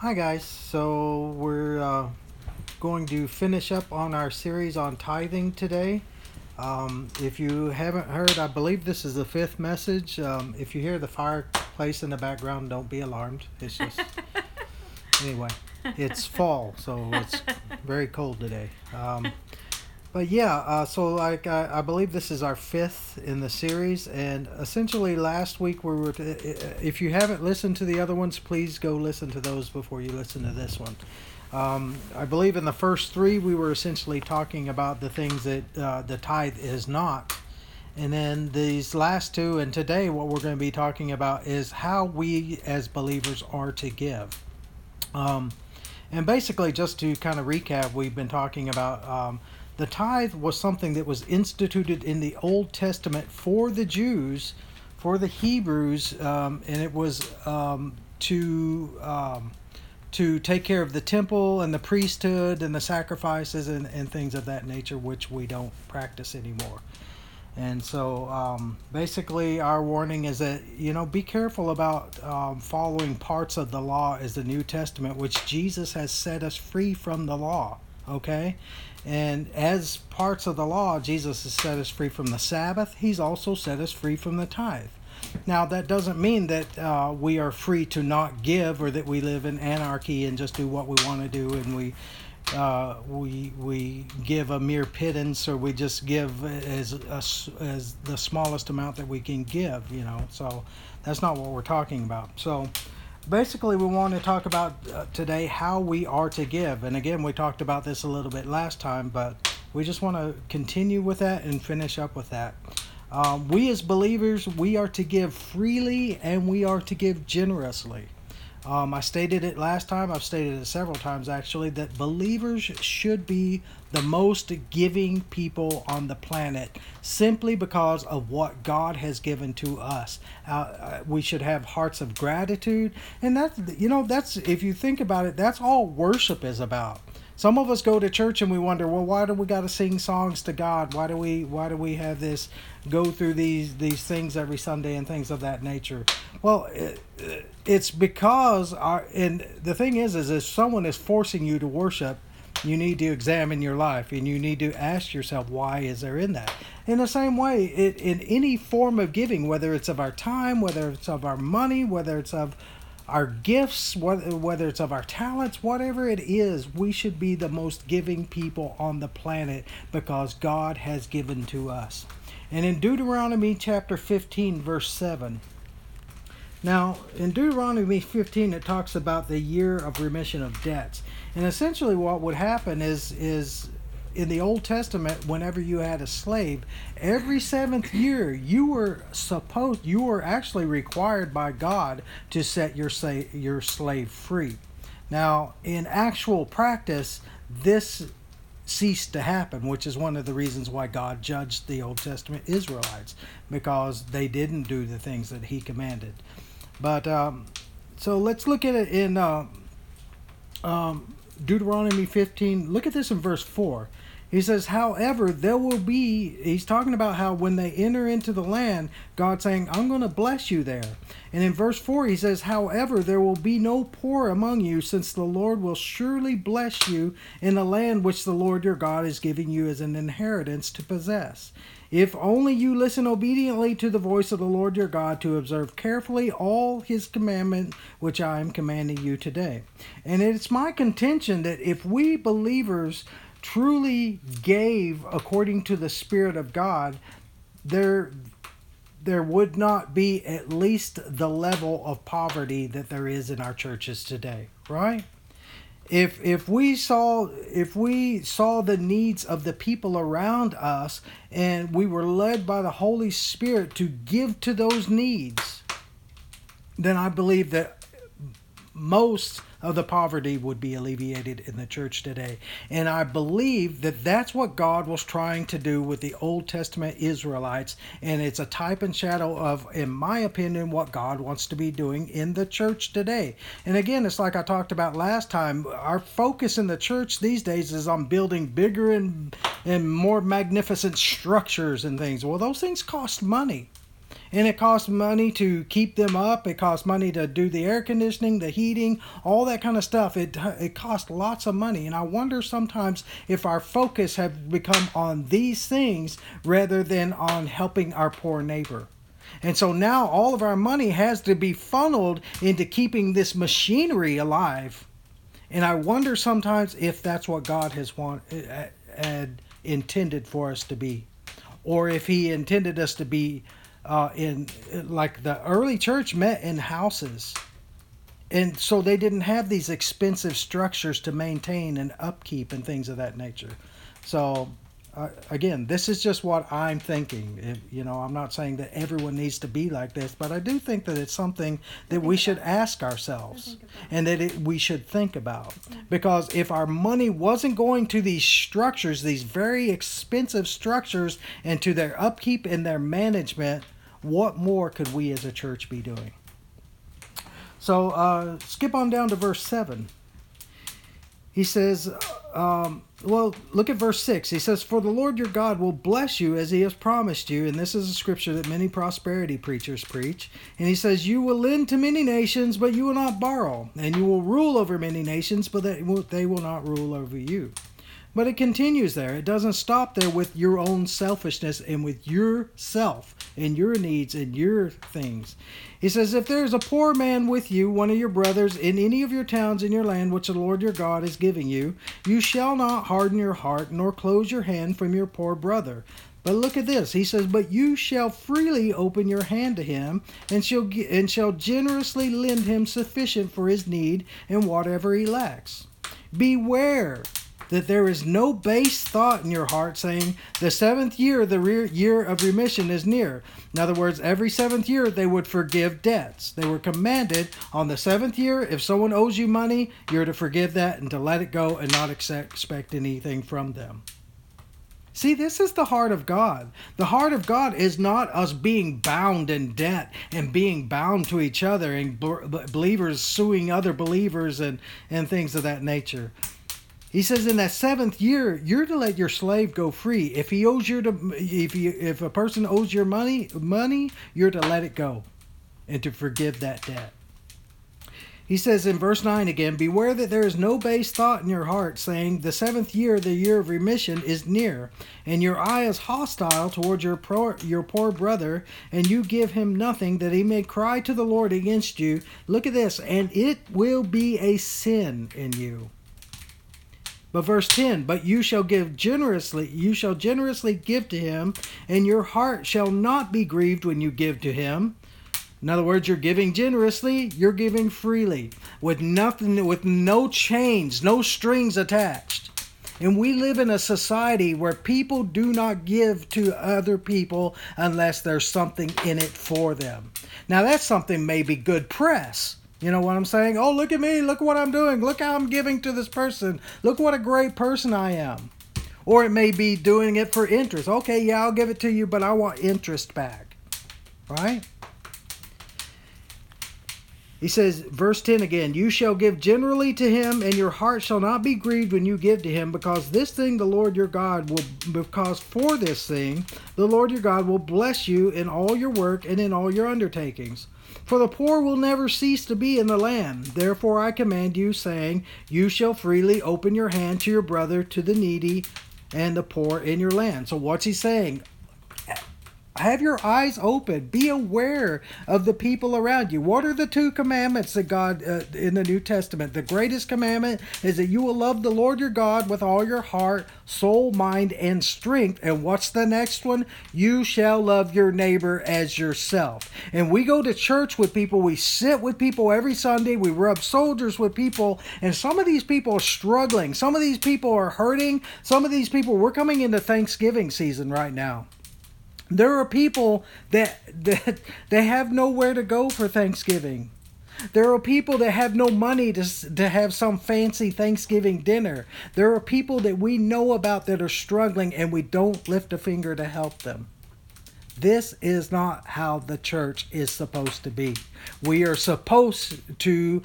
Hi, guys. So, we're uh, going to finish up on our series on tithing today. Um, if you haven't heard, I believe this is the fifth message. Um, if you hear the fireplace in the background, don't be alarmed. It's just, anyway, it's fall, so it's very cold today. Um, but yeah, uh, so like I, I believe this is our fifth in the series, and essentially last week we were. If you haven't listened to the other ones, please go listen to those before you listen to this one. Um, I believe in the first three we were essentially talking about the things that uh, the tithe is not, and then these last two, and today what we're going to be talking about is how we as believers are to give. Um, and basically, just to kind of recap, we've been talking about. Um, the tithe was something that was instituted in the Old Testament for the Jews, for the Hebrews, um, and it was um, to um, to take care of the temple and the priesthood and the sacrifices and, and things of that nature, which we don't practice anymore. And so, um, basically, our warning is that you know be careful about um, following parts of the law as the New Testament, which Jesus has set us free from the law. Okay, and as parts of the law, Jesus has set us free from the Sabbath. He's also set us free from the tithe. Now, that doesn't mean that uh, we are free to not give or that we live in anarchy and just do what we want to do and we. Uh, we we give a mere pittance or we just give as as the smallest amount that we can give you know so that's not what we're talking about so basically we want to talk about uh, today how we are to give. And again we talked about this a little bit last time but we just want to continue with that and finish up with that. Um, we as believers we are to give freely and we are to give generously um, I stated it last time, I've stated it several times actually, that believers should be the most giving people on the planet simply because of what God has given to us. Uh, uh we should have hearts of gratitude. And that's, you know, that's, if you think about it, that's all worship is about. Some of us go to church and we wonder, well, why do we got to sing songs to God? Why do we why do we have this go through these these things every Sunday and things of that nature? Well, it, it's because our and the thing is is if someone is forcing you to worship, you need to examine your life and you need to ask yourself why is there in that in the same way it, in any form of giving whether it's of our time whether it's of our money whether it's of our gifts, whether, it's of our talents, whatever it is, we should be the most giving people on the planet because God has given to us. And in Deuteronomy chapter 15, verse 7, now, in Deuteronomy 15, it talks about the year of remission of debts. And essentially, what would happen is, is in the Old Testament, whenever you had a slave, every seventh year you were supposed, you were actually required by God to set your sa- your slave free. Now, in actual practice, this ceased to happen, which is one of the reasons why God judged the Old Testament Israelites because they didn't do the things that He commanded. But um, so let's look at it in uh, um, Deuteronomy 15. Look at this in verse 4. He says, however, there will be, he's talking about how when they enter into the land, God saying, I'm going to bless you there. And in verse 4, he says, however, there will be no poor among you, since the Lord will surely bless you in the land which the Lord your God is giving you as an inheritance to possess. If only you listen obediently to the voice of the Lord your God to observe carefully all his commandment which I am commanding you today. And it's my contention that if we believers truly gave according to the Spirit of God, there there would not be at least the level of poverty that there is in our churches today, right? If if we saw if we saw the needs of the people around us and we were led by the Holy Spirit to give to those needs, then I believe that most of the poverty would be alleviated in the church today. And I believe that that's what God was trying to do with the Old Testament Israelites. And it's a type and shadow of, in my opinion, what God wants to be doing in the church today. And again, it's like I talked about last time. Our focus in the church these days is on building bigger and, and more magnificent structures and things. Well, those things cost money. And it costs money to keep them up. It costs money to do the air conditioning, the heating, all that kind of stuff. It it costs lots of money, and I wonder sometimes if our focus have become on these things rather than on helping our poor neighbor. And so now all of our money has to be funneled into keeping this machinery alive. And I wonder sometimes if that's what God has want, eh, eh, had intended for us to be, or if He intended us to be uh, in like the early church met in houses. And so they didn't have these expensive structures to maintain and upkeep and things of that nature. So uh, again this is just what i'm thinking. You know i'm not saying that everyone needs to be like this but i do think that it's something that we should ask ourselves and that it, we should think about. Because if our money wasn't going to these structures these very expensive structures and to their upkeep and their management what more could we as a church be doing? So uh, skip on down to verse 7. He says, um, well, look at verse 6. He says, For the Lord your God will bless you as he has promised you. And this is a scripture that many prosperity preachers preach. And he says, You will lend to many nations, but you will not borrow. And you will rule over many nations, but they will, they will not rule over you. But it continues there. It doesn't stop there with your own selfishness and with yourself and your needs and your things. He says, If there is a poor man with you, one of your brothers, in any of your towns in your land which the Lord your God is giving you, you shall not harden your heart nor close your hand from your poor brother. But look at this. He says, But you shall freely open your hand to him, and shall, and shall generously lend him sufficient for his need and whatever he lacks. Beware that there is no base thought in your heart saying, The seventh year, the year of remission is near. In other words, every seventh year they would forgive debts. They were commanded on the seventh year, if someone owes you money, you're to forgive that and to let it go and not expect anything from them. See, this is the heart of God. The heart of God is not us being bound in debt and being bound to each other and believers suing other believers and, and things of that nature. He says in that seventh year, you're to let your slave go free. If he owes you to, if you, if a person owes your money, money, you're to let it go, and to forgive that debt. He says in verse 9 again, Beware that there is no base thought in your heart, saying, The seventh year, the year of remission, is near, and your eye is hostile towards your, pro- your poor brother, and you give him nothing, that he may cry to the Lord against you. Look at this, and it will be a sin in you. But verse 10, but you shall give generously, you shall generously give to him, and your heart shall not be grieved when you give to him. In other words, you're giving generously, you're giving freely, with nothing with no chains, no strings attached. And we live in a society where people do not give to other people unless there's something in it for them. Now that's something maybe good press you know what I'm saying? Oh, look at me. Look what I'm doing. Look how I'm giving to this person. Look what a great person I am. Or it may be doing it for interest. Okay, yeah, I'll give it to you, but I want interest back. Right? He says, verse 10 again, You shall give generally to him, and your heart shall not be grieved when you give to him, because this thing the Lord your God will, because for this thing the Lord your God will bless you in all your work and in all your undertakings. For the poor will never cease to be in the land. Therefore I command you, saying, You shall freely open your hand to your brother, to the needy, and the poor in your land. So what's he saying? Have your eyes open. Be aware of the people around you. What are the two commandments that god uh, in the new testament? The greatest commandment is that you will love the lord your god with all your heart soul mind and strength. And what's the next one? You shall love your neighbor as yourself. And we go to church with people. We sit with people every sunday. We rub soldiers with people. And some of these people are struggling. Some of these people are hurting. Some of these people we're coming into thanksgiving season right now there are people that that they have nowhere to go for Thanksgiving. There are people that have no money to, to have some fancy Thanksgiving dinner. There are people that we know about that are struggling and we don't lift a finger to help them. This is not how the church is supposed to be. We are supposed to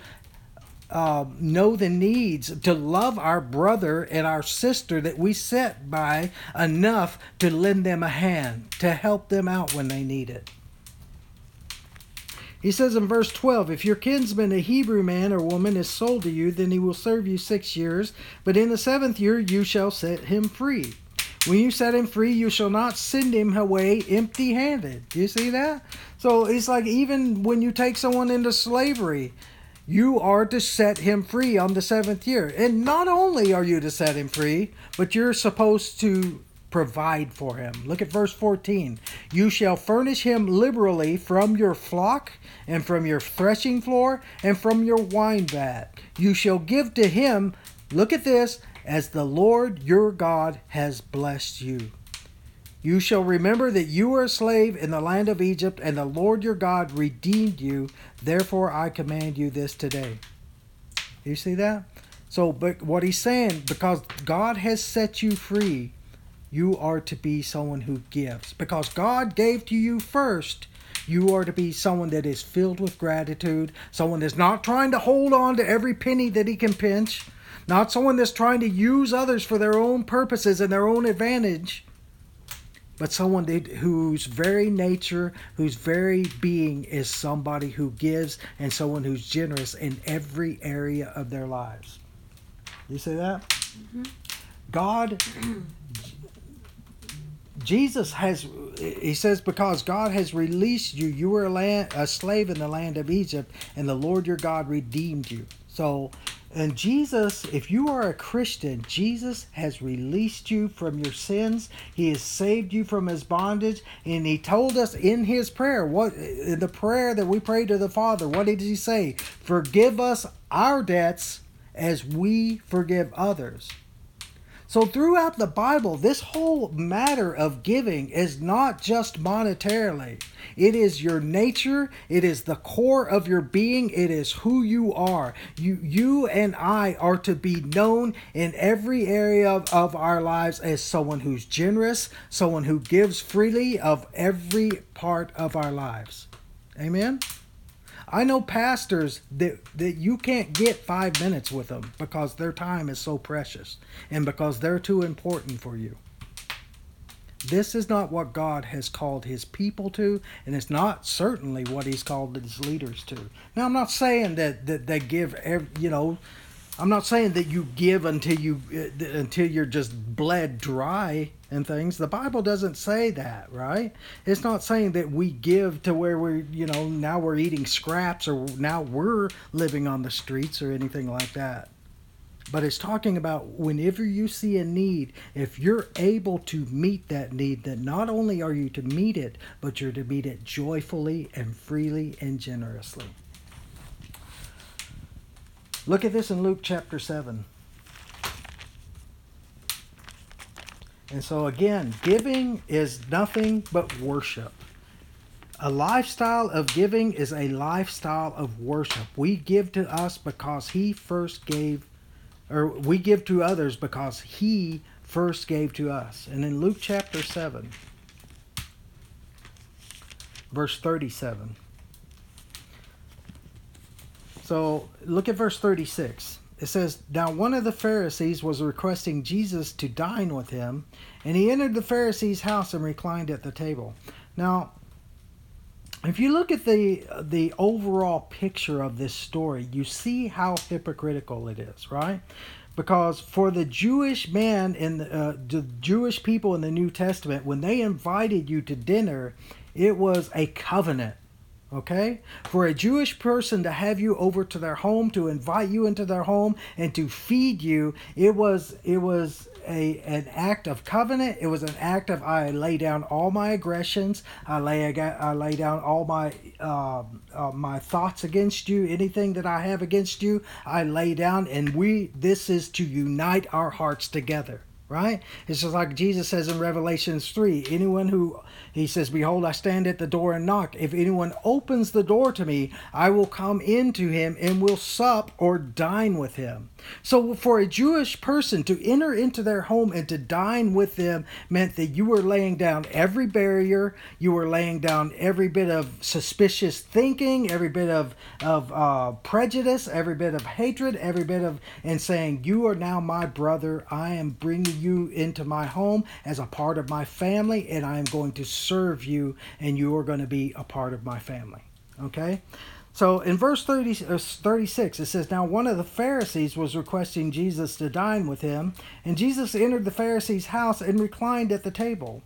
uh, know the needs, to love our brother and our sister that we sit by enough to lend them a hand, to help them out when they need it. He says in verse 12, If your kinsman, a Hebrew man or woman, is sold to you, then he will serve you six years, but in the seventh year you shall set him free. When you set him free, you shall not send him away empty handed. You see that? So it's like even when you take someone into slavery, you are to set him free on the seventh year. And not only are you to set him free, but you're supposed to provide for him. Look at verse 14. You shall furnish him liberally from your flock and from your threshing floor and from your wine vat. You shall give to him, look at this, as the Lord your God has blessed you. You shall remember that you were a slave in the land of Egypt, and the Lord your God redeemed you. Therefore, I command you this today. You see that? So, but what he's saying, because God has set you free, you are to be someone who gives. Because God gave to you first, you are to be someone that is filled with gratitude, someone that's not trying to hold on to every penny that he can pinch, not someone that's trying to use others for their own purposes and their own advantage but someone that, whose very nature, whose very being is somebody who gives and someone who's generous in every area of their lives. You see that? Mm-hmm. God, Jesus has, he says, because God has released you, you were a, land, a slave in the land of Egypt, and the Lord your God redeemed you. So and Jesus, if you are a Christian, Jesus has released you from your sins. He has saved you from his bondage. And he told us in his prayer, what in the prayer that we pray to the Father, what did he say? Forgive us our debts as we forgive others. So, throughout the Bible, this whole matter of giving is not just monetarily. It is your nature, it is the core of your being, it is who you are. You, you and I are to be known in every area of, of our lives as someone who's generous, someone who gives freely of every part of our lives. Amen? I know pastors that, that you can't get five minutes with them because their time is so precious and because they're too important for you. This is not what God has called his people to, and it's not certainly what he's called his leaders to. Now, I'm not saying that, that they give, every, you know, I'm not saying that you give until you uh, until you're just bled dry and things. The Bible doesn't say that, right? It's not saying that we give to where we're, you know, now we're eating scraps or now we're living on the streets or anything like that. But it's talking about whenever you see a need, if you're able to meet that need, that not only are you to meet it, but you're to meet it joyfully and freely and generously. Look at this in Luke chapter 7. And so, again, giving is nothing but worship. A lifestyle of giving is a lifestyle of worship. We give to us because He first gave, or we give to others because He first gave to us. And in Luke chapter 7, verse 37. So look at verse 36. It says, Now one of the Pharisees was requesting Jesus to dine with him, and he entered the Pharisee's house and reclined at the table. Now, if you look at the the overall picture of this story, you see how hypocritical it is, right? Because for the Jewish man in the, uh, the Jewish people in the New Testament, when they invited you to dinner, it was a covenant okay? For a jewish person to have you over to their home to invite you into their home and to feed you it was it was a an act of covenant. It was an act of i lay down all my aggressions. I lay i lay down all my uh, uh, my thoughts against you. Anything that i have against you i lay down and we this is to unite our hearts together right? It's just like jesus says in revelations 3 anyone who he says, Behold, I stand at the door and knock. If anyone opens the door to me, I will come into him and will sup or dine with him. So, for a Jewish person to enter into their home and to dine with them meant that you were laying down every barrier, you were laying down every bit of suspicious thinking, every bit of, of uh, prejudice, every bit of hatred, every bit of, and saying, You are now my brother. I am bringing you into my home as a part of my family, and I am going to serve you, and you are going to be a part of my family. Okay? So in verse 30, uh, 36, it says, Now one of the Pharisees was requesting Jesus to dine with him, and Jesus entered the Pharisee's house and reclined at the table.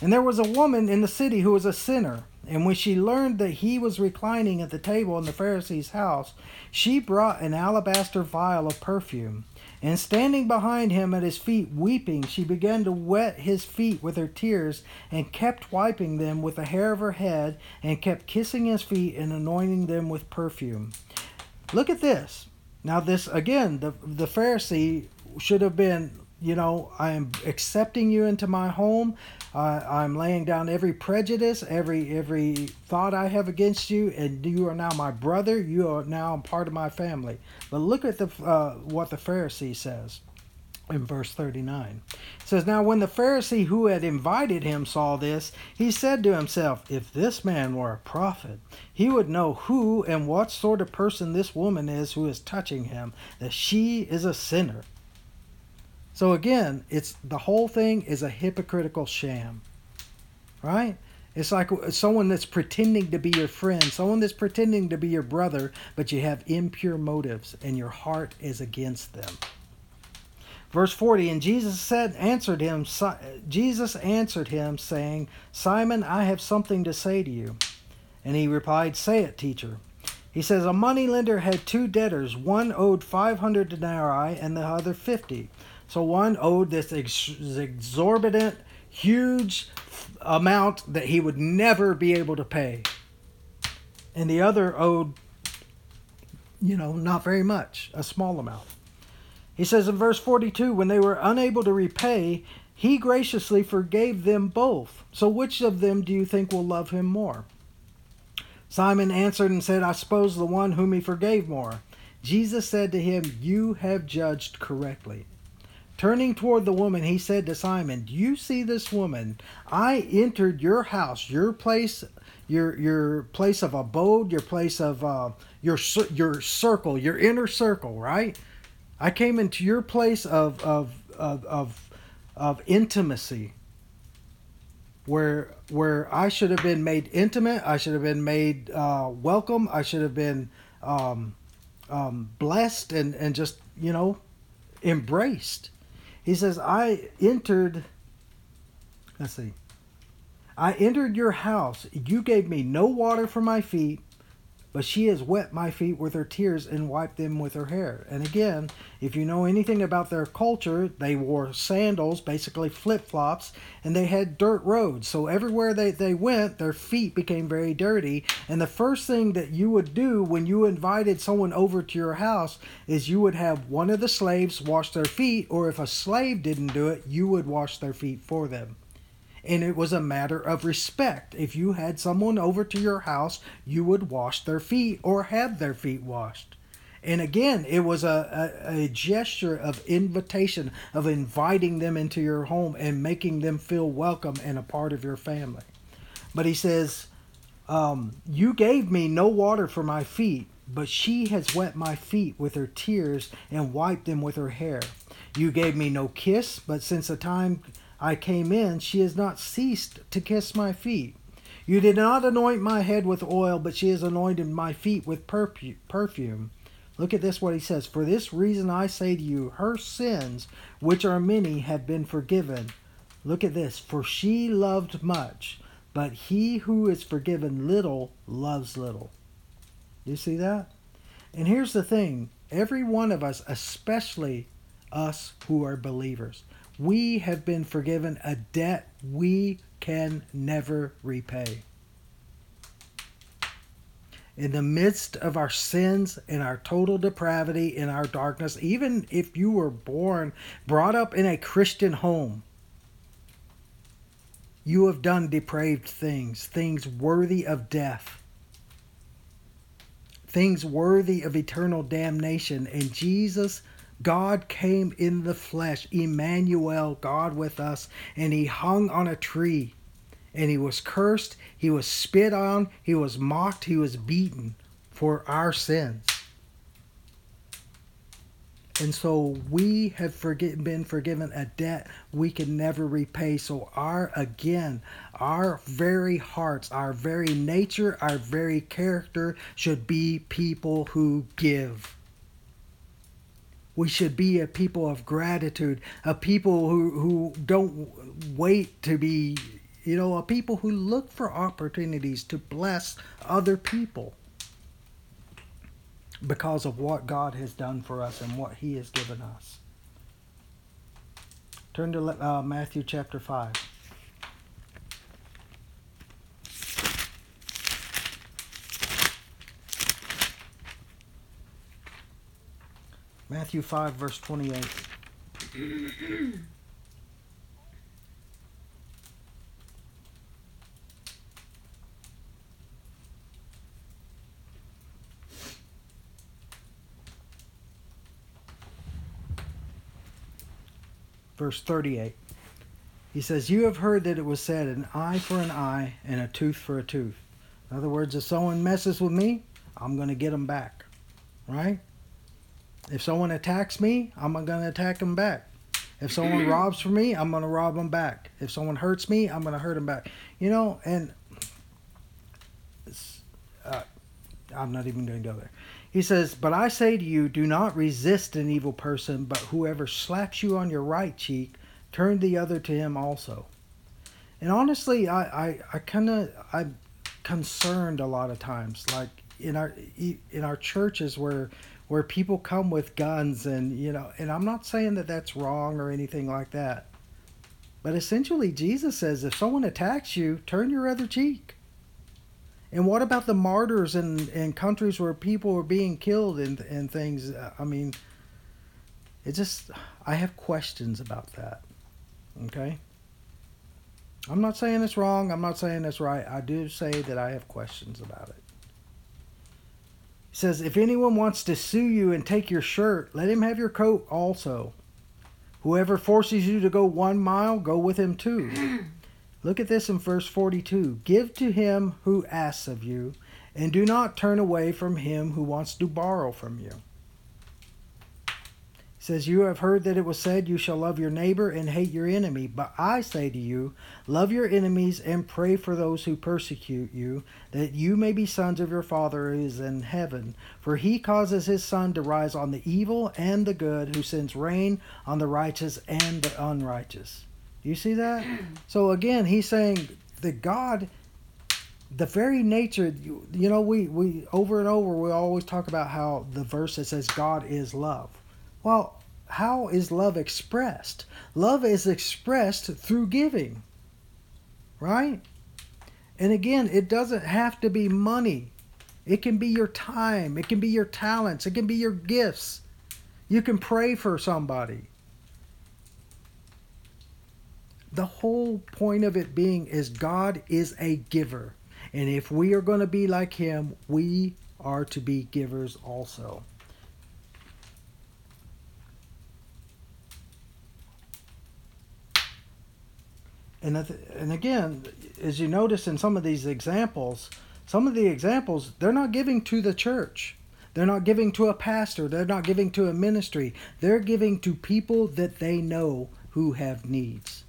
And there was a woman in the city who was a sinner. And when she learned that he was reclining at the table in the Pharisee's house, she brought an alabaster vial of perfume. And standing behind him at his feet, weeping, she began to wet his feet with her tears, and kept wiping them with the hair of her head, and kept kissing his feet and anointing them with perfume. Look at this. Now, this again, the, the Pharisee should have been you know, I am accepting you into my home. Uh, I'm laying down every prejudice, every every thought I have against you, and you are now my brother. You are now part of my family. But look at the uh, what the Pharisee says in verse 39. It says, Now when the Pharisee who had invited him saw this, he said to himself, If this man were a prophet, he would know who and what sort of person this woman is who is touching him, that she is a sinner. So again, it's the whole thing is a hypocritical sham. Right? It's like someone that's pretending to be your friend, someone that's pretending to be your brother, but you have impure motives and your heart is against them. Verse 40 and Jesus said answered him Jesus answered him saying, "Simon, I have something to say to you." And he replied, "Say it, teacher." He says, A moneylender had two debtors. One owed 500 denarii and the other 50. So one owed this ex- exorbitant, huge amount that he would never be able to pay. And the other owed, you know, not very much, a small amount. He says in verse 42 when they were unable to repay, he graciously forgave them both. So which of them do you think will love him more? Simon answered and said, I suppose the one whom he forgave more. Jesus said to him, You have judged correctly. Turning toward the woman, he said to Simon, Do you see this woman? I entered your house, your place, your your place of abode, your place of uh, your your circle, your inner circle, right? I came into your place of of of of, of intimacy, where where I should have been made intimate, I should have been made uh, welcome, I should have been um, um, blessed and and just you know embraced he says, I entered, let's see, I entered your house. You gave me no water for my feet, but she has wet my feet with her tears and wiped them with her hair. And again, if you know anything about their culture, they wore sandals, basically flip flops, and they had dirt roads. So everywhere they, they went, their feet became very dirty. And the first thing that you would do when you invited someone over to your house is you would have one of the slaves wash their feet, or if a slave didn't do it, you would wash their feet for them and it was a matter of respect. If you had someone over to your house, you would wash their feet or have their feet washed. And again, it was a, a, a, gesture of invitation, of inviting them into your home and making them feel welcome and a part of your family. But he says, um, You gave me no water for my feet, but she has wet my feet with her tears and wiped them with her hair. You gave me no kiss, but since the time I came in, she has not ceased to kiss my feet. You did not anoint my head with oil, but she has anointed my feet with perfume. Look at this what he says. For this reason I say to you, her sins, which are many, have been forgiven. Look at this. For she loved much, but he who is forgiven little loves little. You see that? And here's the thing every one of us, especially us who are believers, we have been forgiven a debt we can never repay. In the midst of our sins and our total depravity in our darkness, even if you were born, brought up in a Christian home, you have done depraved things, things worthy of death, things worthy of eternal damnation. And Jesus God came in the flesh, Emmanuel, God with us, and he hung on a tree. And he was cursed, he was spit on, he was mocked, he was beaten for our sins. And so we have forget, been forgiven a debt we can never repay. So our again, our very hearts, our very nature, our very character should be people who give. We should be a people of gratitude, a people who, who don't wait to be, you know, a people who look for opportunities to bless other people because of what God has done for us and what He has given us. Turn to uh, Matthew chapter 5. Matthew 5, verse 28. verse 38. He says, You have heard that it was said, an eye for an eye and a tooth for a tooth. In other words, if someone messes with me, I'm going to get them back. Right? If someone attacks me, I'm going to attack them back. If someone robs from me, I'm going to rob them back. If someone hurts me, I'm going to hurt them back. You know, and uh, I'm not even going to go there. He says, But I say to you, do not resist an evil person, but whoever slaps you on your right cheek, turn the other to him also. And honestly, I, I, I kind of, I'm concerned a lot of times, like in our, in our churches where, where people come with guns and, you know, and I'm not saying that that's wrong or anything like that. But essentially, Jesus says, if someone attacks you, turn your other cheek. And what about the martyrs in, in countries where people are being killed and, and things? I mean, it just, I have questions about that. Okay? I'm not saying it's wrong. I'm not saying it's right. I do say that I have questions about it. He says, If anyone wants to sue you and take your shirt, let him have your coat also. Whoever forces you to go one mile, go with him two. Look at this in verse 42. Give to him who asks of you, and do not turn away from him who wants to borrow from you. Says, You have heard that it was said, You shall love your neighbor and hate your enemy. But I say to you, Love your enemies and pray for those who persecute you, that you may be sons of your Father who is in heaven. For he causes his sun to rise on the evil and the good, who sends rain on the righteous and the unrighteous. You see that? So again, he's saying that God, the very nature, you, you know, we, we over and over, we always talk about how the verse that says God is love. Well, how is love expressed? Love is expressed through giving, right? And again, it doesn't have to be money. It can be your time, it can be your talents, it can be your gifts. You can pray for somebody the whole point of it being is God is a giver. And if we are going to be like him, we are to be givers also. And, and again, as you notice in some of these examples, some of the examples, they're not giving to the church. They're not giving to a pastor. They're not giving to a ministry. They're giving to people that they know who have needs.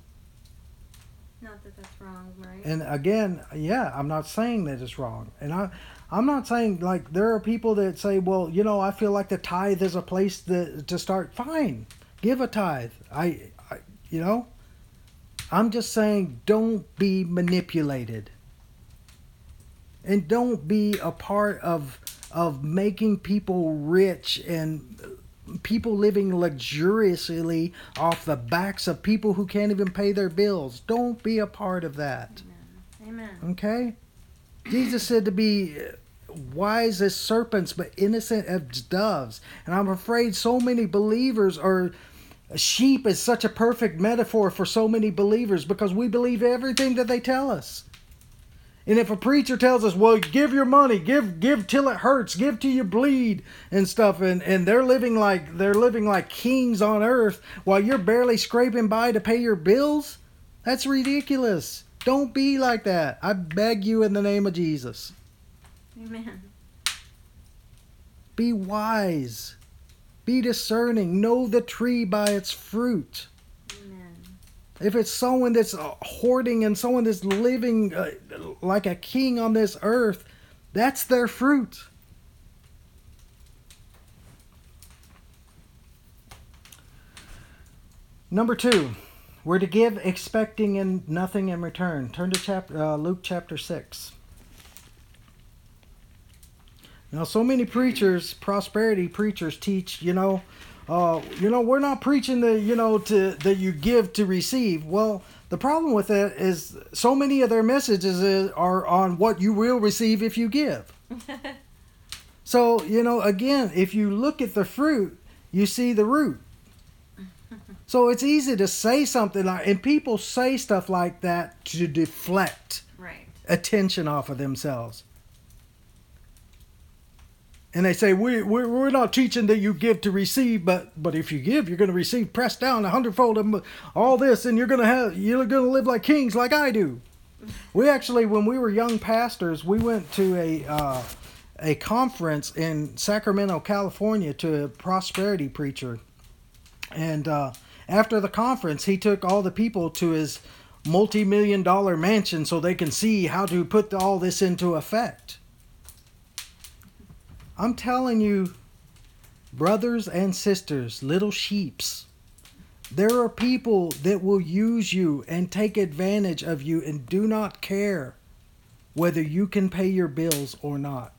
Not that that's wrong, right? And again, yeah, I'm not saying that it's wrong. And I, I'm not saying like there are people that say, well, you know, I feel like the tithe is a place that, to start. Fine, give a tithe. I, I, you know, I'm just saying don't be manipulated. And don't be a part of of making people rich and people living luxuriously off the backs of people who can't even pay their bills. Don't be a part of that. Amen. Okay? Jesus said to be wise as serpents but innocent as doves. And I'm afraid so many believers are sheep is such a perfect metaphor for so many believers because we believe everything that they tell us. And if a preacher tells us, "Well, give your money, give give till it hurts, give till you bleed," and stuff, and and they're living like they're living like kings on earth while you're barely scraping by to pay your bills, that's ridiculous. Don't be like that. I beg you in the name of Jesus. Amen. Be wise. Be discerning. Know the tree by its fruit. Amen. If it's someone that's uh, hoarding and someone that's living uh, like a king on this earth, that's their fruit. Number two, we're to give expecting and nothing in return. Turn to chapter uh, Luke chapter six. Now, so many preachers, prosperity preachers, teach you know, uh, you know, we're not preaching the you know to that you give to receive. Well, the problem with that is so many of their messages is, are on what you will receive if you give. so you know, again, if you look at the fruit, you see the root. So it's easy to say something like, and people say stuff like that to deflect right. attention off of themselves. And they say, we, we're, we're not teaching that you give to receive, but, but if you give, you're going to receive pressed down a hundredfold of all this, and you're going to have, you're going to live like kings like I do. We actually, when we were young pastors, we went to a, uh, a conference in Sacramento, California to a prosperity preacher. And, uh, after the conference, he took all the people to his multi million dollar mansion so they can see how to put all this into effect. I'm telling you, brothers and sisters, little sheeps, there are people that will use you and take advantage of you and do not care whether you can pay your bills or not.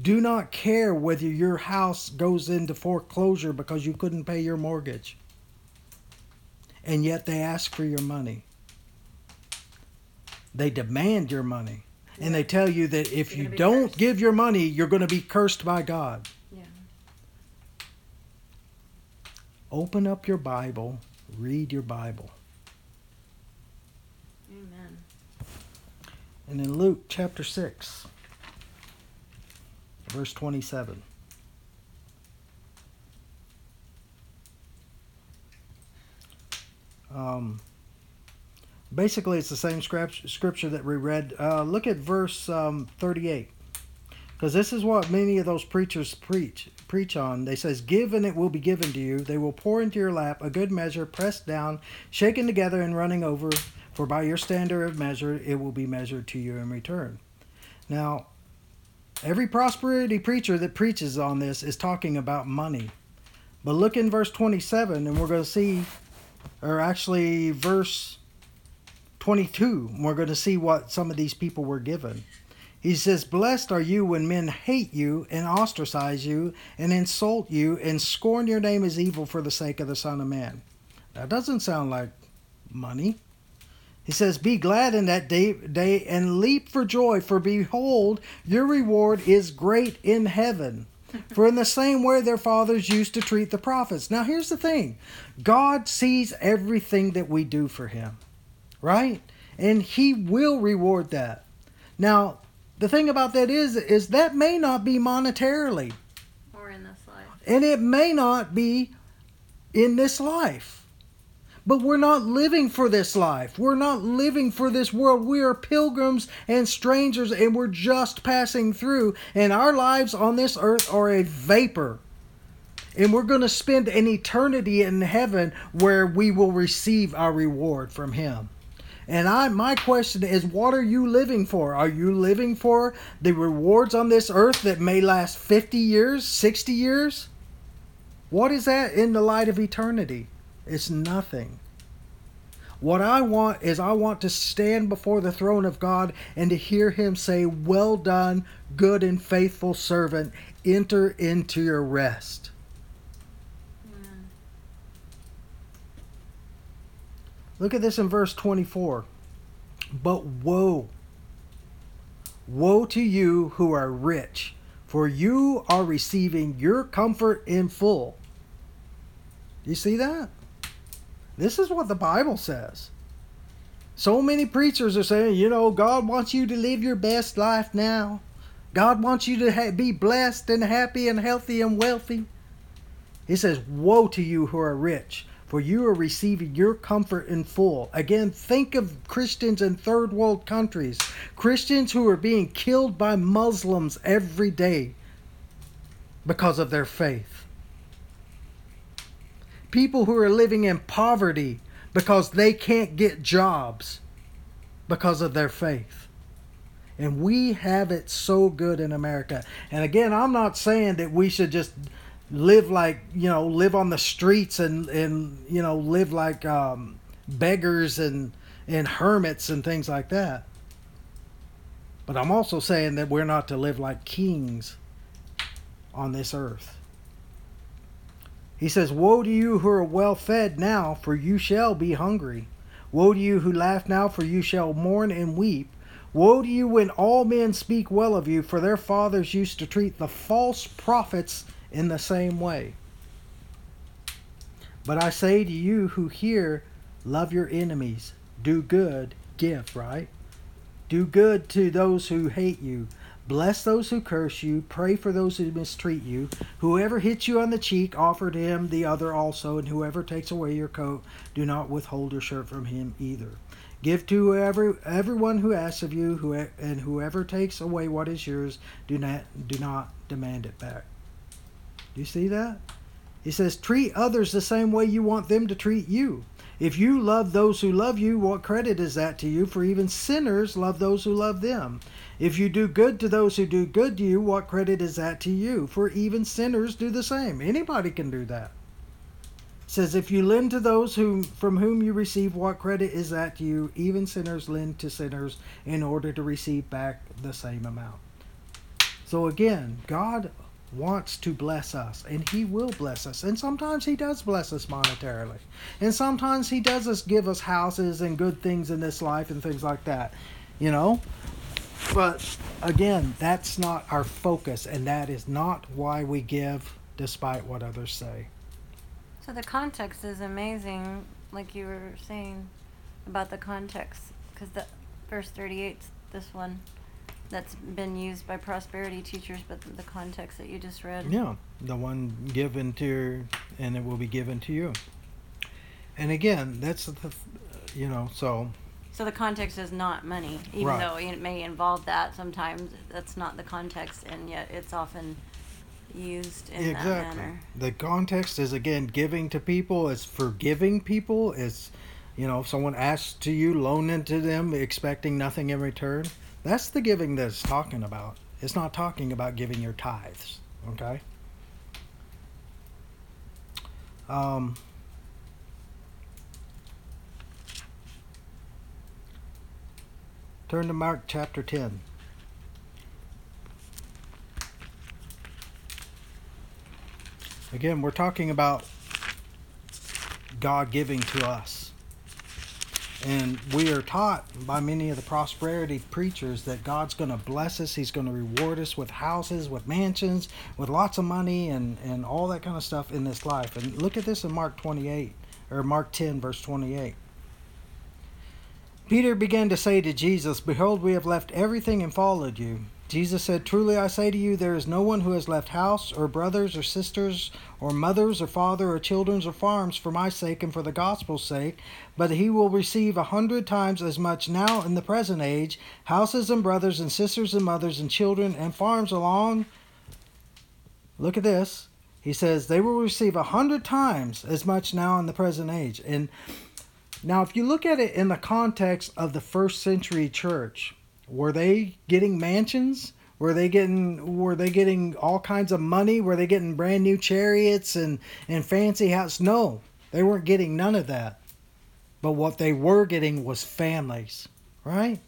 Do not care whether your house goes into foreclosure because you couldn't pay your mortgage and yet they ask for your money. They demand your money. And they tell you that if you're you don't cursed. give your money, you're going to be cursed by God. Yeah. Open up your Bible, read your Bible. Amen. And in Luke chapter 6, verse 27. Um, basically, it's the same scripture that we read. Uh, look at verse um, 38. Because this is what many of those preachers preach preach on. They says, "Give and it will be given to you. They will pour into your lap a good measure, pressed down, shaken together, and running over. For by your standard of measure, it will be measured to you in return." Now, every prosperity preacher that preaches on this is talking about money. But look in verse 27, and we're going to see or actually verse 22. We're going to see what some of these people were given. He says, Blessed are you when men hate you and ostracize you and insult you and scorn your name as evil for the sake of the Son of Man. That doesn't sound like money. He says, Be glad in that day, day and leap for joy, for behold, your reward is great in heaven. For in the same way their fathers used to treat the prophets. Now, here's the thing God sees everything that we do for Him, right? And He will reward that. Now, the thing about that is, is that may not be monetarily, or in this life, and it may not be in this life. But we're not living for this life. We're not living for this world. We are pilgrims and strangers, and we're just passing through. And our lives on this earth are a vapor. And we're going to spend an eternity in heaven where we will receive our reward from Him. And I, my question is, what are you living for? Are you living for the rewards on this earth that may last 50 years, 60 years? What is that in the light of eternity? It's nothing. What I want is I want to stand before the throne of God and to hear him say, Well done, good and faithful servant, enter into your rest. Look at this in verse 24. But woe, woe to you who are rich, for you are receiving your comfort in full. You see that? This is what the Bible says. So many preachers are saying, you know, God wants you to live your best life now. God wants you to ha- be blessed and happy and healthy and wealthy. He says, Woe to you who are rich, for you are receiving your comfort in full. Again, think of Christians in third world countries, Christians who are being killed by Muslims every day because of their faith. people who are living in poverty because they can't get jobs because of their faith. And we have it so good in America. And again, I'm not saying that we should just live like, you know, live on the streets and, and you know, live like um, beggars and, and hermits and things like that. But I'm also saying that we're not to live like kings on this earth. He says, Woe to you who are well fed now, for you shall be hungry. Woe to you who laugh now, for you shall mourn and weep. Woe to you when all men speak well of you, for their fathers used to treat the false prophets in the same way. But I say to you who hear, love your enemies, do good, give, right? Do good to those who hate you. Bless those who curse you. Pray for those who mistreat you. Whoever hits you on the cheek, offer to him the other also. And whoever takes away your coat, do not withhold your shirt from him either. Give to whoever, everyone who asks of you, who, and whoever takes away what is yours, do not, do not demand it back. Do you see that? He says, treat others the same way you want them to treat you. If you love those who love you, what credit is that to you? For even sinners love those who love them. If you do good to those who do good to you, what credit is that to you? For even sinners do the same. Anybody can do that. It says, if you lend to those whom, from whom you receive, what credit is that to you? Even sinners lend to sinners in order to receive back the same amount. So again, God wants to bless us and he will bless us. And sometimes he does bless us monetarily. And sometimes he does us give us houses and good things in this life and things like that you know? But again that's not our focus and that is not why we give despite what others say. So the context is amazing, like you were saying about the context, because the verse 38 this one that's been used by prosperity teachers, but the context that you just read. yeah the one given to and it will be given to you and again that's the you know so So the context is not money, even Right. though it may involve that sometimes. That's not the context, and yet it's often used in that exactly manner. the context is again giving to people it's forgiving people it's you know if someone asks to you loan into them expecting nothing in return that's the giving that it's talking about. It's not talking about giving your tithes okay? Um turn to mark chapter 10 Again, we're talking about God giving to us. And we are taught by many of the prosperity preachers that God's going to bless us. He's going to reward us with houses, with mansions, with lots of money, and, and all that kind of stuff in this life. And look at this in Mark 28, or Mark 10, verse 28. Peter began to say to Jesus, Behold, we have left everything and followed you. Jesus said, Truly I say to you, there is no one who has left house, or brothers, or sisters, or mothers, or father, or children, or farms for my sake and for the gospel's sake, but he will receive a hundred times as much now in the present age houses and brothers, and sisters, and mothers, and children, and farms along. Look at this. He says, They will receive a hundred times as much now in the present age. And now, if you look at it in the context of the first century church, were they getting mansions? Were they getting were they getting all kinds of money? Were they getting brand new chariots and, and fancy houses? No, they weren't getting none of that. But what they were getting was families, right?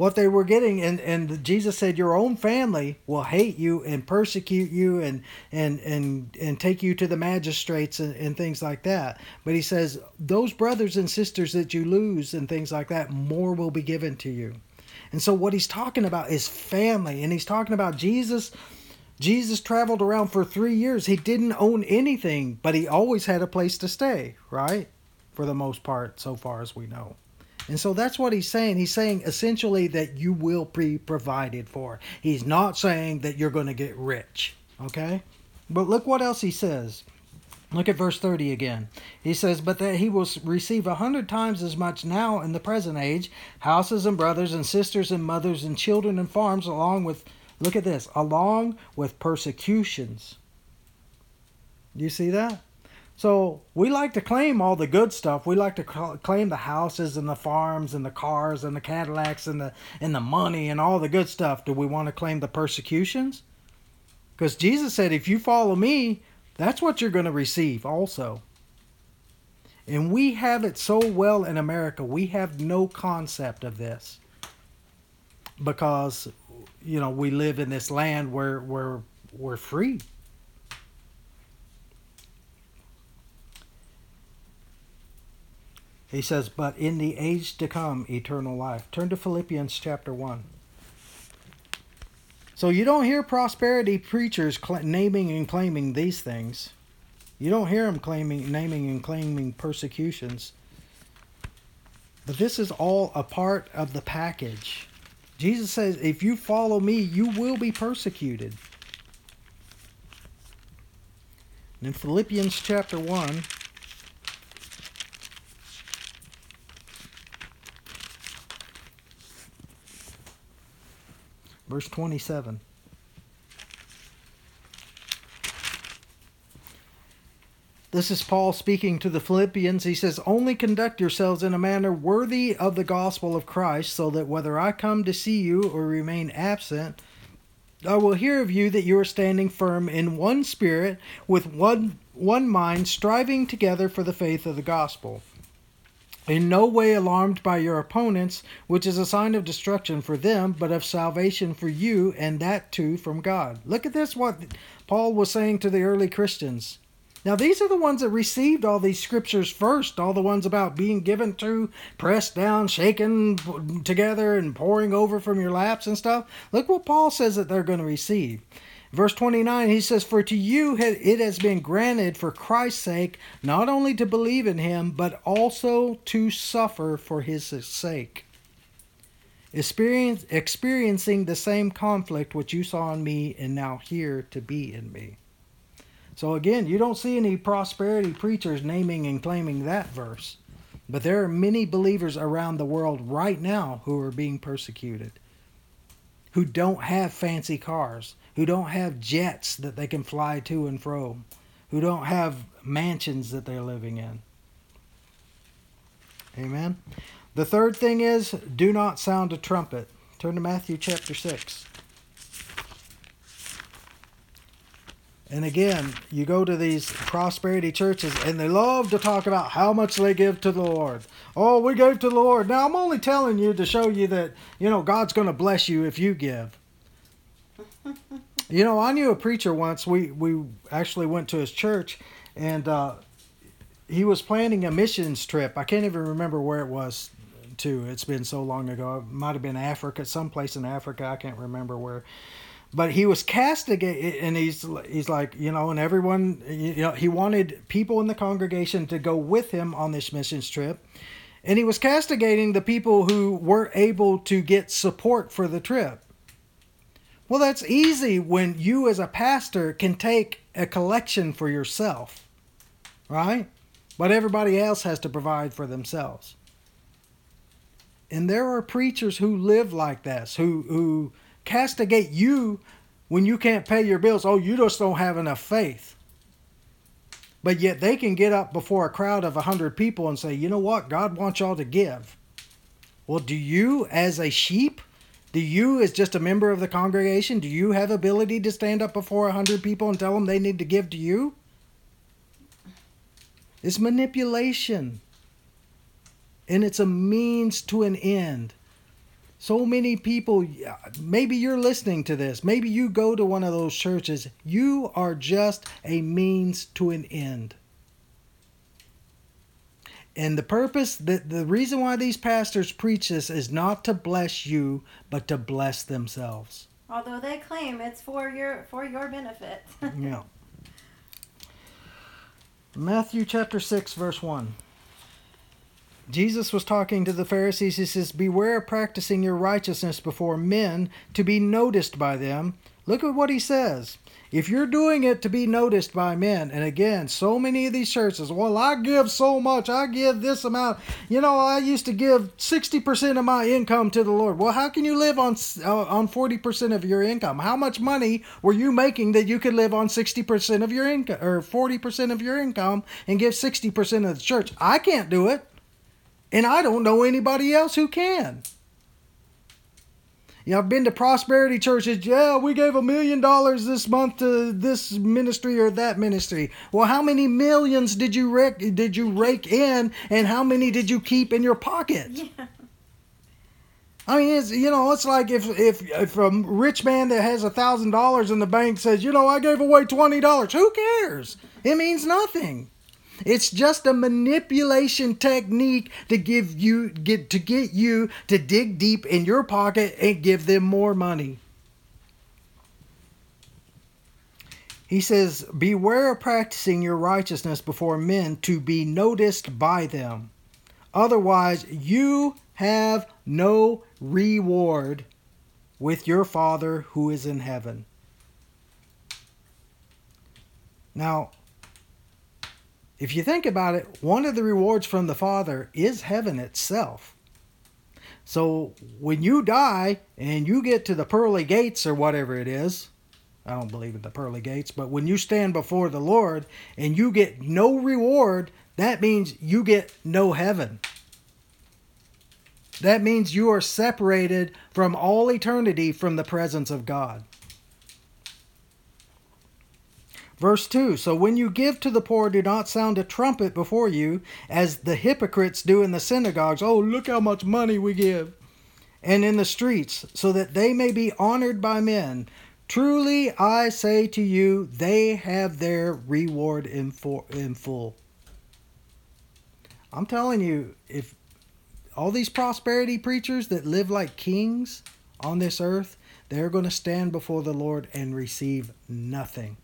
What they were getting, and, and Jesus said, Your own family will hate you and persecute you and and and, and take you to the magistrates and, and things like that. But he says, Those brothers and sisters that you lose and things like that, more will be given to you. And so what he's talking about is family, and he's talking about Jesus. Jesus traveled around for three years. He didn't own anything, but he always had a place to stay, right? For the most part, so far as we know. And so that's what he's saying. He's saying essentially that you will be provided for. He's not saying that you're going to get rich, okay? But look what else he says. Look at verse 30 again. He says, But that he will receive a hundred times as much now in the present age houses and brothers and sisters and mothers and children and farms, along with, look at this, along with persecutions. Do you see that? So we like to claim all the good stuff. We like to claim the houses and the farms and the cars and the Cadillacs and the and the money and all the good stuff. Do we want to claim the persecutions? Because Jesus said, if you follow me, that's what you're going to receive also. And we have it so well in America, we have no concept of this. Because, you know, we live in this land where, where we're free. He says, but in the age to come, eternal life. Turn to Philippians chapter 1. So you don't hear prosperity preachers cl- naming and claiming these things. You don't hear them claiming, naming and claiming persecutions. But this is all a part of the package. Jesus says, if you follow me, you will be persecuted. in Philippians chapter 1, Verse 27. This is Paul speaking to the Philippians. He says, Only conduct yourselves in a manner worthy of the gospel of Christ, so that whether I come to see you or remain absent, I will hear of you that you are standing firm in one spirit, with one, one mind, striving together for the faith of the gospel in no way alarmed by your opponents, which is a sign of destruction for them, but of salvation for you, and that too from God. Look at this, what Paul was saying to the early Christians. Now, these are the ones that received all these scriptures first, all the ones about being given to, pressed down, shaken together, and pouring over from your laps and stuff. Look what Paul says that they're going to receive. Verse 29, he says, For to you it has been granted for Christ's sake not only to believe in him, but also to suffer for his sake. Experience, experiencing the same conflict which you saw in me and now hear to be in me. So again, you don't see any prosperity preachers naming and claiming that verse. But there are many believers around the world right now who are being persecuted, who don't have fancy cars, who don't have jets that they can fly to and fro, who don't have mansions that they're living in. Amen. The third thing is do not sound a trumpet. Turn to Matthew chapter 6. And again, you go to these prosperity churches and they love to talk about how much they give to the Lord. Oh, we gave to the Lord. Now, I'm only telling you to show you that, you know, God's going to bless you if you give. You know, I knew a preacher once. We we actually went to his church, and uh, he was planning a missions trip. I can't even remember where it was. To it's been so long ago. It might have been Africa, someplace in Africa. I can't remember where. But he was castigated, and he's he's like you know, and everyone you know he wanted people in the congregation to go with him on this missions trip, and he was castigating the people who weren't able to get support for the trip well, that's easy when you, as a pastor, can take a collection for yourself, right? But everybody else has to provide for themselves. And there are preachers who live like this, who, who castigate you when you can't pay your bills. Oh, you just don't have enough faith. But yet they can get up before a crowd of 100 people and say, you know what? God wants y'all to give. Well, do you, as a sheep, do you, as just a member of the congregation, do you have ability to stand up before a hundred people and tell them they need to give to you? It's manipulation. And it's a means to an end. So many people, maybe you're listening to this. Maybe you go to one of those churches. You are just a means to an end. And the purpose, the, the reason why these pastors preach this is not to bless you, but to bless themselves. Although they claim it's for your for your benefit. yeah. Matthew chapter 6 verse 1. Jesus was talking to the Pharisees. He says, Beware of practicing your righteousness before men to be noticed by them. Look at what he says. If you're doing it to be noticed by men, and again, so many of these churches, well, I give so much, I give this amount. You know, I used to give 60% of my income to the Lord. Well, how can you live on uh, on 40% of your income? How much money were you making that you could live on 60% of your income or 40% of your income and give 60% of the church? I can't do it. And I don't know anybody else who can. You know, I've been to prosperity churches. Yeah, we gave a million dollars this month to this ministry or that ministry. Well, how many millions did you rake, did you rake in, and how many did you keep in your pocket? Yeah. I mean, it's you know, it's like if if if a rich man that has a thousand dollars in the bank says, you know, I gave away twenty dollars. Who cares? It means nothing. It's just a manipulation technique to give you get to get you to dig deep in your pocket and give them more money. He says, Beware of practicing your righteousness before men to be noticed by them. Otherwise, you have no reward with your Father who is in heaven. Now, if you think about it, one of the rewards from the Father is heaven itself. So when you die and you get to the pearly gates or whatever it is, I don't believe in the pearly gates, but when you stand before the Lord and you get no reward, that means you get no heaven. That means you are separated from all eternity from the presence of God. Verse 2 So when you give to the poor, do not sound a trumpet before you, as the hypocrites do in the synagogues. Oh, look how much money we give. And in the streets, so that they may be honored by men. Truly I say to you, they have their reward in, for, in full. I'm telling you, if all these prosperity preachers that live like kings on this earth, they're going to stand before the Lord and receive nothing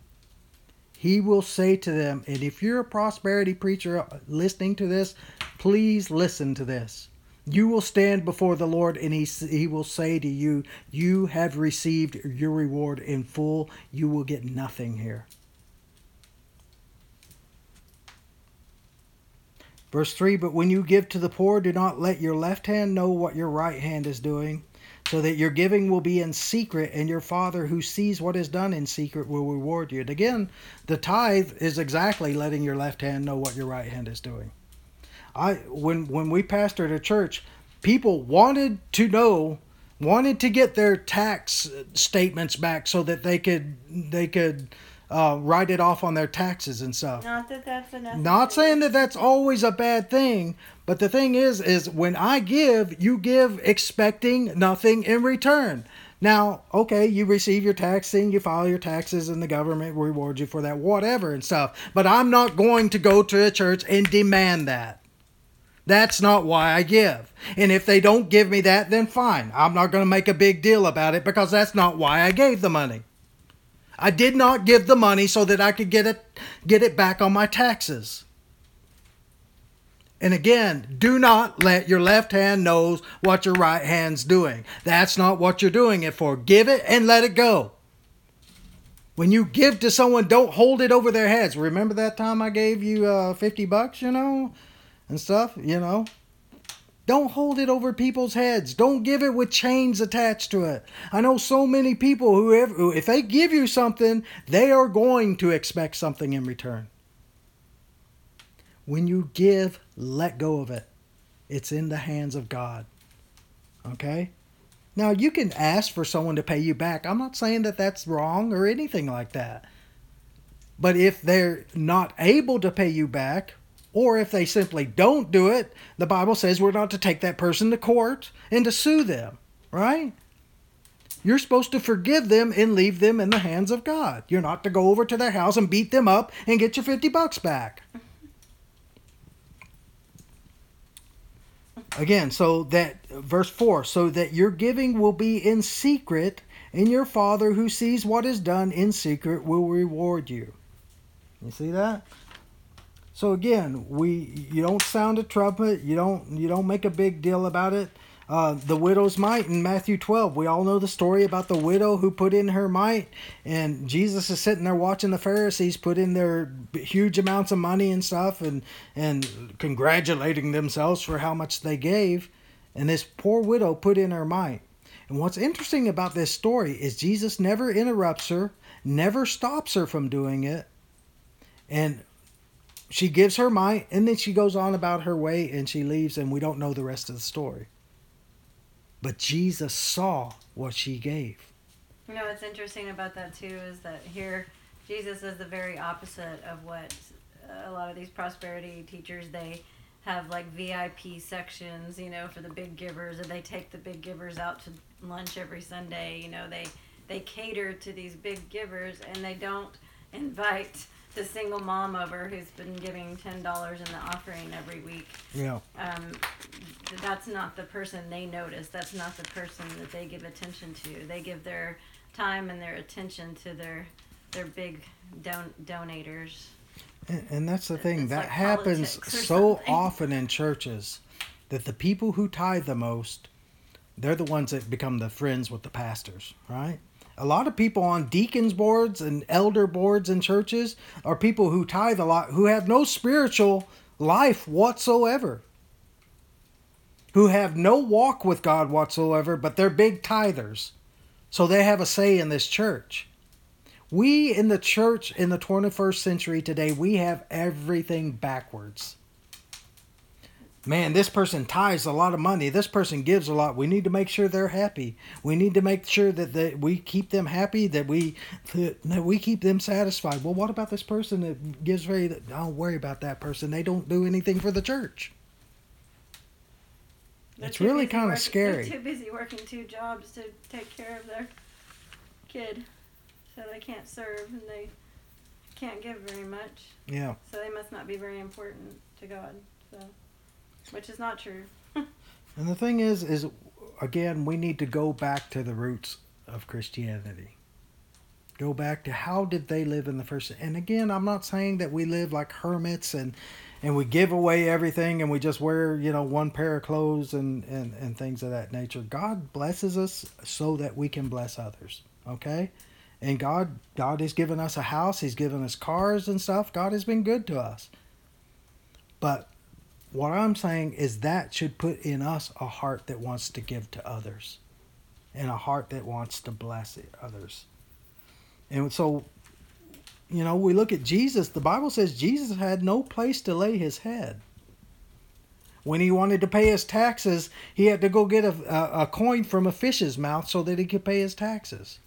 he will say to them, and if you're a prosperity preacher listening to this, please listen to this. You will stand before the Lord, and he, he will say to you, You have received your reward in full. You will get nothing here. Verse 3 But when you give to the poor, do not let your left hand know what your right hand is doing so that your giving will be in secret, and your Father who sees what is done in secret will reward you. And again, the tithe is exactly letting your left hand know what your right hand is doing. I when when we pastored a church, people wanted to know, wanted to get their tax statements back so that they could they could uh, write it off on their taxes and stuff. Not that that's enough. Not saying that that's always a bad thing, but the thing is, is when I give, you give expecting nothing in return. Now, okay, you receive your tax thing, you file your taxes, and the government rewards you for that, whatever and stuff. But I'm not going to go to a church and demand that. That's not why I give. And if they don't give me that, then fine. I'm not going to make a big deal about it because that's not why I gave the money. I did not give the money so that I could get it get it back on my taxes. And again, do not let your left hand knows what your right hand's doing. That's not what you're doing it for. Give it and let it go. When you give to someone, don't hold it over their heads. Remember that time I gave you uh, 50 bucks, you know, and stuff, you know? Don't hold it over people's heads. Don't give it with chains attached to it. I know so many people who, if they give you something, they are going to expect something in return. When you give, let go of it. It's in the hands of God. Okay? Now, you can ask for someone to pay you back. I'm not saying that that's wrong or anything like that. But if they're not able to pay you back, or if they simply don't do it, the Bible says we're not to take that person to court and to sue them, right? You're supposed to forgive them and leave them in the hands of God. You're not to go over to their house and beat them up and get your 50 bucks back. Again, so that verse 4 so that your giving will be in secret, and your Father who sees what is done in secret will reward you. You see that? So again, we you don't sound a trumpet, you don't you don't make a big deal about it. uh, the widow's mite in Matthew 12. We all know the story about the widow who put in her mite, and Jesus is sitting there watching the Pharisees put in their huge amounts of money and stuff and, and congratulating themselves for how much they gave. And this poor widow put in her mite. And what's interesting about this story is Jesus never interrupts her, never stops her from doing it. And she gives her mite, and then she goes on about her way and she leaves, and we don't know the rest of the story. But Jesus saw what she gave. You know what's interesting about that too is that here Jesus is the very opposite of what a lot of these prosperity teachers they have like VIP sections, you know, for the big givers, and they take the big givers out to lunch every Sunday. You know, they they cater to these big givers, and they don't invite the single mom over who's been giving ten dollars in the offering every week. Yeah. Um, that's not the person they notice. That's not the person that they give attention to. They give their time and their attention to their their big don- donators. And, and that's the thing It's that like happens so often in churches that the people who tithe the most, they're the ones that become the friends with the pastors, right? A lot of people on deacons boards and elder boards in churches are people who tithe a lot who have no spiritual life whatsoever. Who have no walk with God whatsoever, but they're big tithers. So they have a say in this church. We in the church in the 21st century today, we have everything backwards. Man, this person ties a lot of money. This person gives a lot. We need to make sure they're happy. We need to make sure that, that we keep them happy, that we that we keep them satisfied. Well, what about this person that gives very I don't worry about that person. They don't do anything for the church. They're It's really kinda scary. They're too busy working two jobs to take care of their kid, so they can't serve and they can't give very much. Yeah. So they must not be very important to God. So, which is not true. And the thing is, is again, we need to go back to the roots of Christianity. Go back to how did they live in the first. And again, I'm not saying that we live like hermits and and we give away everything and we just wear you know one pair of clothes and and and things of that nature. God blesses us so that we can bless others. Okay. And God, God has given us a house. He's given us cars and stuff. God has been good to us. But what I'm saying is that should put in us a heart that wants to give to others and a heart that wants to bless others. And so, you know, we look at Jesus, the Bible says Jesus had no place to lay his head. When he wanted to pay his taxes, he had to go get a, a, coin from a fish's mouth so that he could pay his taxes.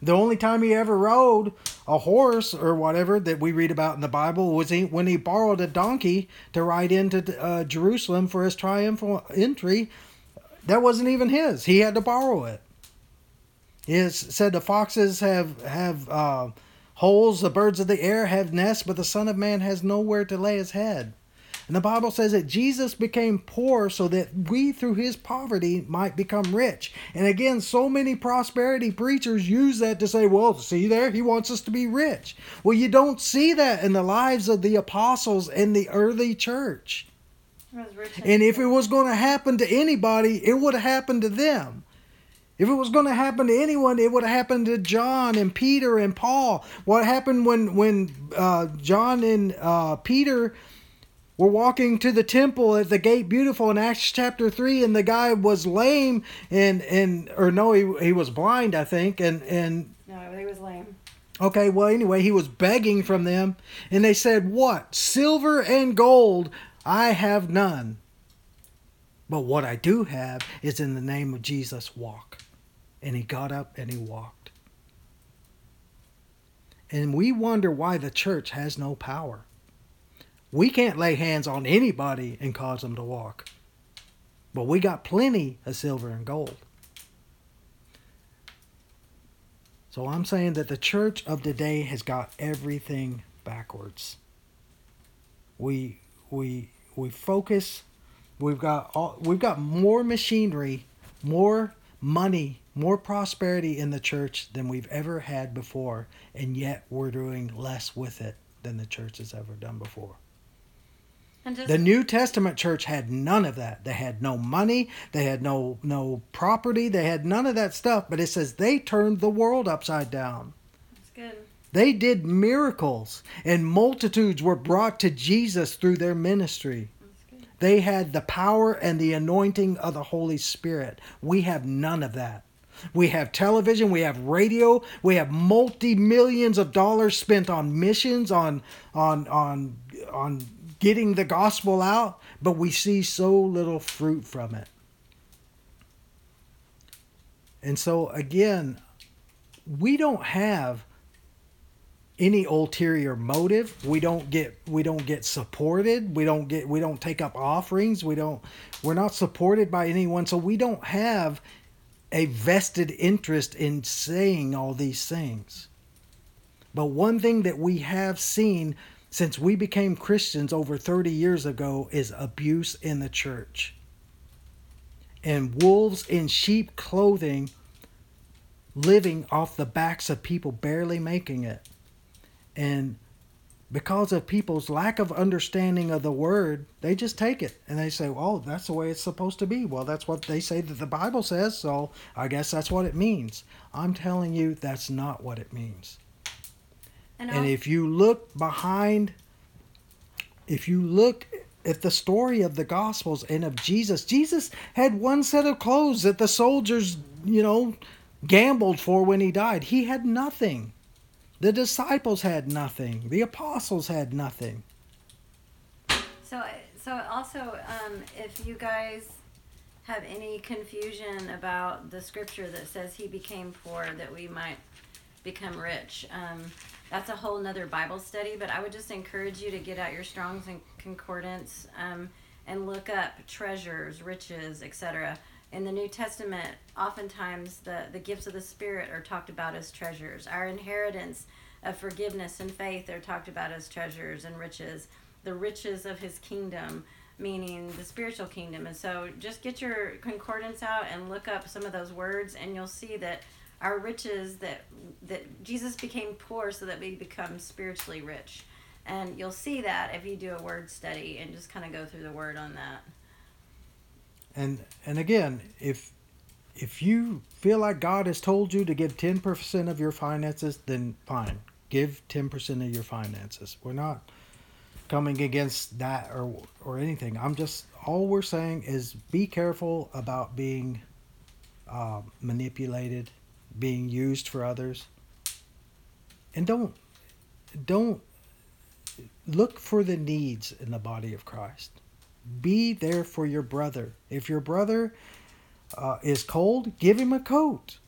The only time he ever rode a horse or whatever that we read about in the Bible was he, when he borrowed a donkey to ride into uh, Jerusalem for his triumphal entry. That wasn't even his. He had to borrow it. It said the foxes have have uh, holes, the birds of the air have nests, but the Son of Man has nowhere to lay his head. And the Bible says that Jesus became poor so that we, through his poverty, might become rich. And again, so many prosperity preachers use that to say, well, see there, he wants us to be rich. Well, you don't see that in the lives of the apostles in the early church. It was rich And if it was going to happen to anybody, it would have happened to them. If it was going to happen to anyone, it would have happened to John and Peter and Paul. What happened when when uh, John and uh, Peter were walking to the temple at the gate beautiful in Acts chapter 3 and the guy was lame and and or no he, he was blind I think and and no, he was lame. okay well anyway he was begging from them and they said what? Silver and gold I have none but what I do have is in the name of Jesus walk. And he got up and he walked. And we wonder why the church has no power we can't lay hands on anybody and cause them to walk. But we got plenty of silver and gold. So I'm saying that the church of today has got everything backwards. We we we focus we've got all we've got more machinery, more money, more prosperity in the church than we've ever had before, and yet we're doing less with it than the church has ever done before. Just The New Testament church had none of that. They had no money, they had no no property, they had none of that stuff, but it says they turned the world upside down. it's good. They did miracles and multitudes were brought to Jesus through their ministry. That's good. They had the power and the anointing of the Holy Spirit. We have none of that. We have television, we have radio, we have multi millions of dollars spent on missions, on on on on getting the gospel out, but we see so little fruit from it. And so again, we don't have any ulterior motive. We don't get we don't get supported. We don't get we don't take up offerings. We don't we're not supported by anyone. So we don't have a vested interest in saying all these things. But one thing that we have seen since we became Christians over 30 years ago is abuse in the church. And wolves in sheep clothing living off the backs of people barely making it. And because of people's lack of understanding of the word, they just take it and they say, "Oh, that's the way it's supposed to be." Well, that's what they say that the Bible says, so I guess that's what it means. I'm telling you, that's not what it means. And, And if you look behind, if you look at the story of the Gospels and of Jesus, Jesus had one set of clothes that the soldiers, you know, gambled for when he died. He had nothing. The disciples had nothing. The apostles had nothing. So, so also, um, if you guys have any confusion about the scripture that says he became poor that we might become rich, um, that's a whole nother Bible study. But I would just encourage you to get out your Strong's and Concordance um, and look up treasures, riches, etc. In the New Testament, oftentimes the, the gifts of the Spirit are talked about as treasures. Our inheritance of forgiveness and faith are talked about as treasures and riches the riches of his kingdom, meaning the spiritual kingdom. And so just get your concordance out and look up some of those words and you'll see that our riches that that Jesus became poor so that we become spiritually rich. And you'll see that if you do a word study and just kind of go through the word on that. And and again, if if you feel like God has told you to give 10% of your finances, then fine. Give 10% of your finances. We're not coming against that or or anything. I'm just all we're saying is be careful about being uh, manipulated, being used for others, and don't don't look for the needs in the body of Christ. Be there for your brother. If your brother uh, is cold, give him a coat,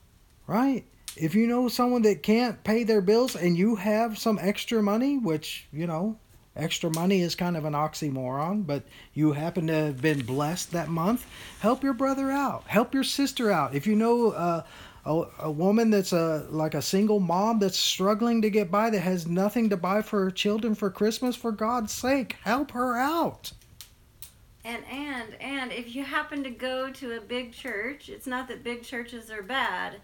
right? If you know someone that can't pay their bills and you have some extra money, which, you know, extra money is kind of an oxymoron, but you happen to have been blessed that month, help your brother out. Help your sister out. If you know uh, a, a woman that's a like a single mom that's struggling to get by that has nothing to buy for her children for Christmas, for God's sake, help her out. And and and if you happen to go to a big church, it's not that big churches are bad,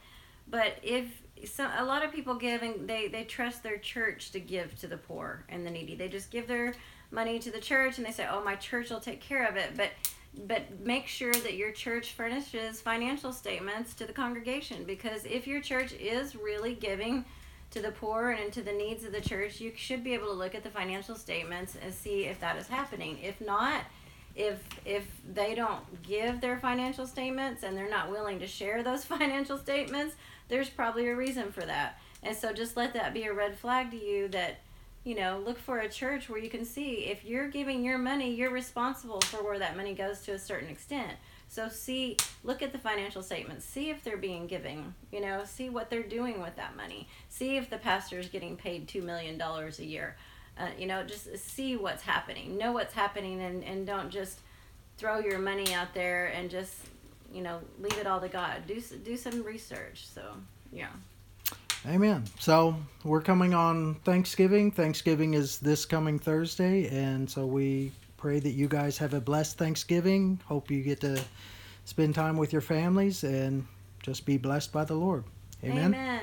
but if so, a lot of people give and they they trust their church to give to the poor and the needy. They just give their money to the church and they say, "Oh, my church will take care of it." But but make sure that your church furnishes financial statements to the congregation because if your church is really giving to the poor and into the needs of the church, you should be able to look at the financial statements and see if that is happening. If not, if if they don't give their financial statements and they're not willing to share those financial statements, there's probably a reason for that. And so just let that be a red flag to you that you know, look for a church where you can see if you're giving your money, you're responsible for where that money goes to a certain extent. So see, look at the financial statements, see if they're being giving, you know, see what they're doing with that money. See if the pastor is getting paid 2 million dollars a year. Uh, you know, just see what's happening. Know what's happening and and don't just throw your money out there and just, you know, leave it all to God. Do do some research. So, yeah. Amen. So we're coming on Thanksgiving. Thanksgiving is this coming Thursday, and so we pray that you guys have a blessed Thanksgiving. Hope you get to spend time with your families and just be blessed by the Lord. Amen. Amen.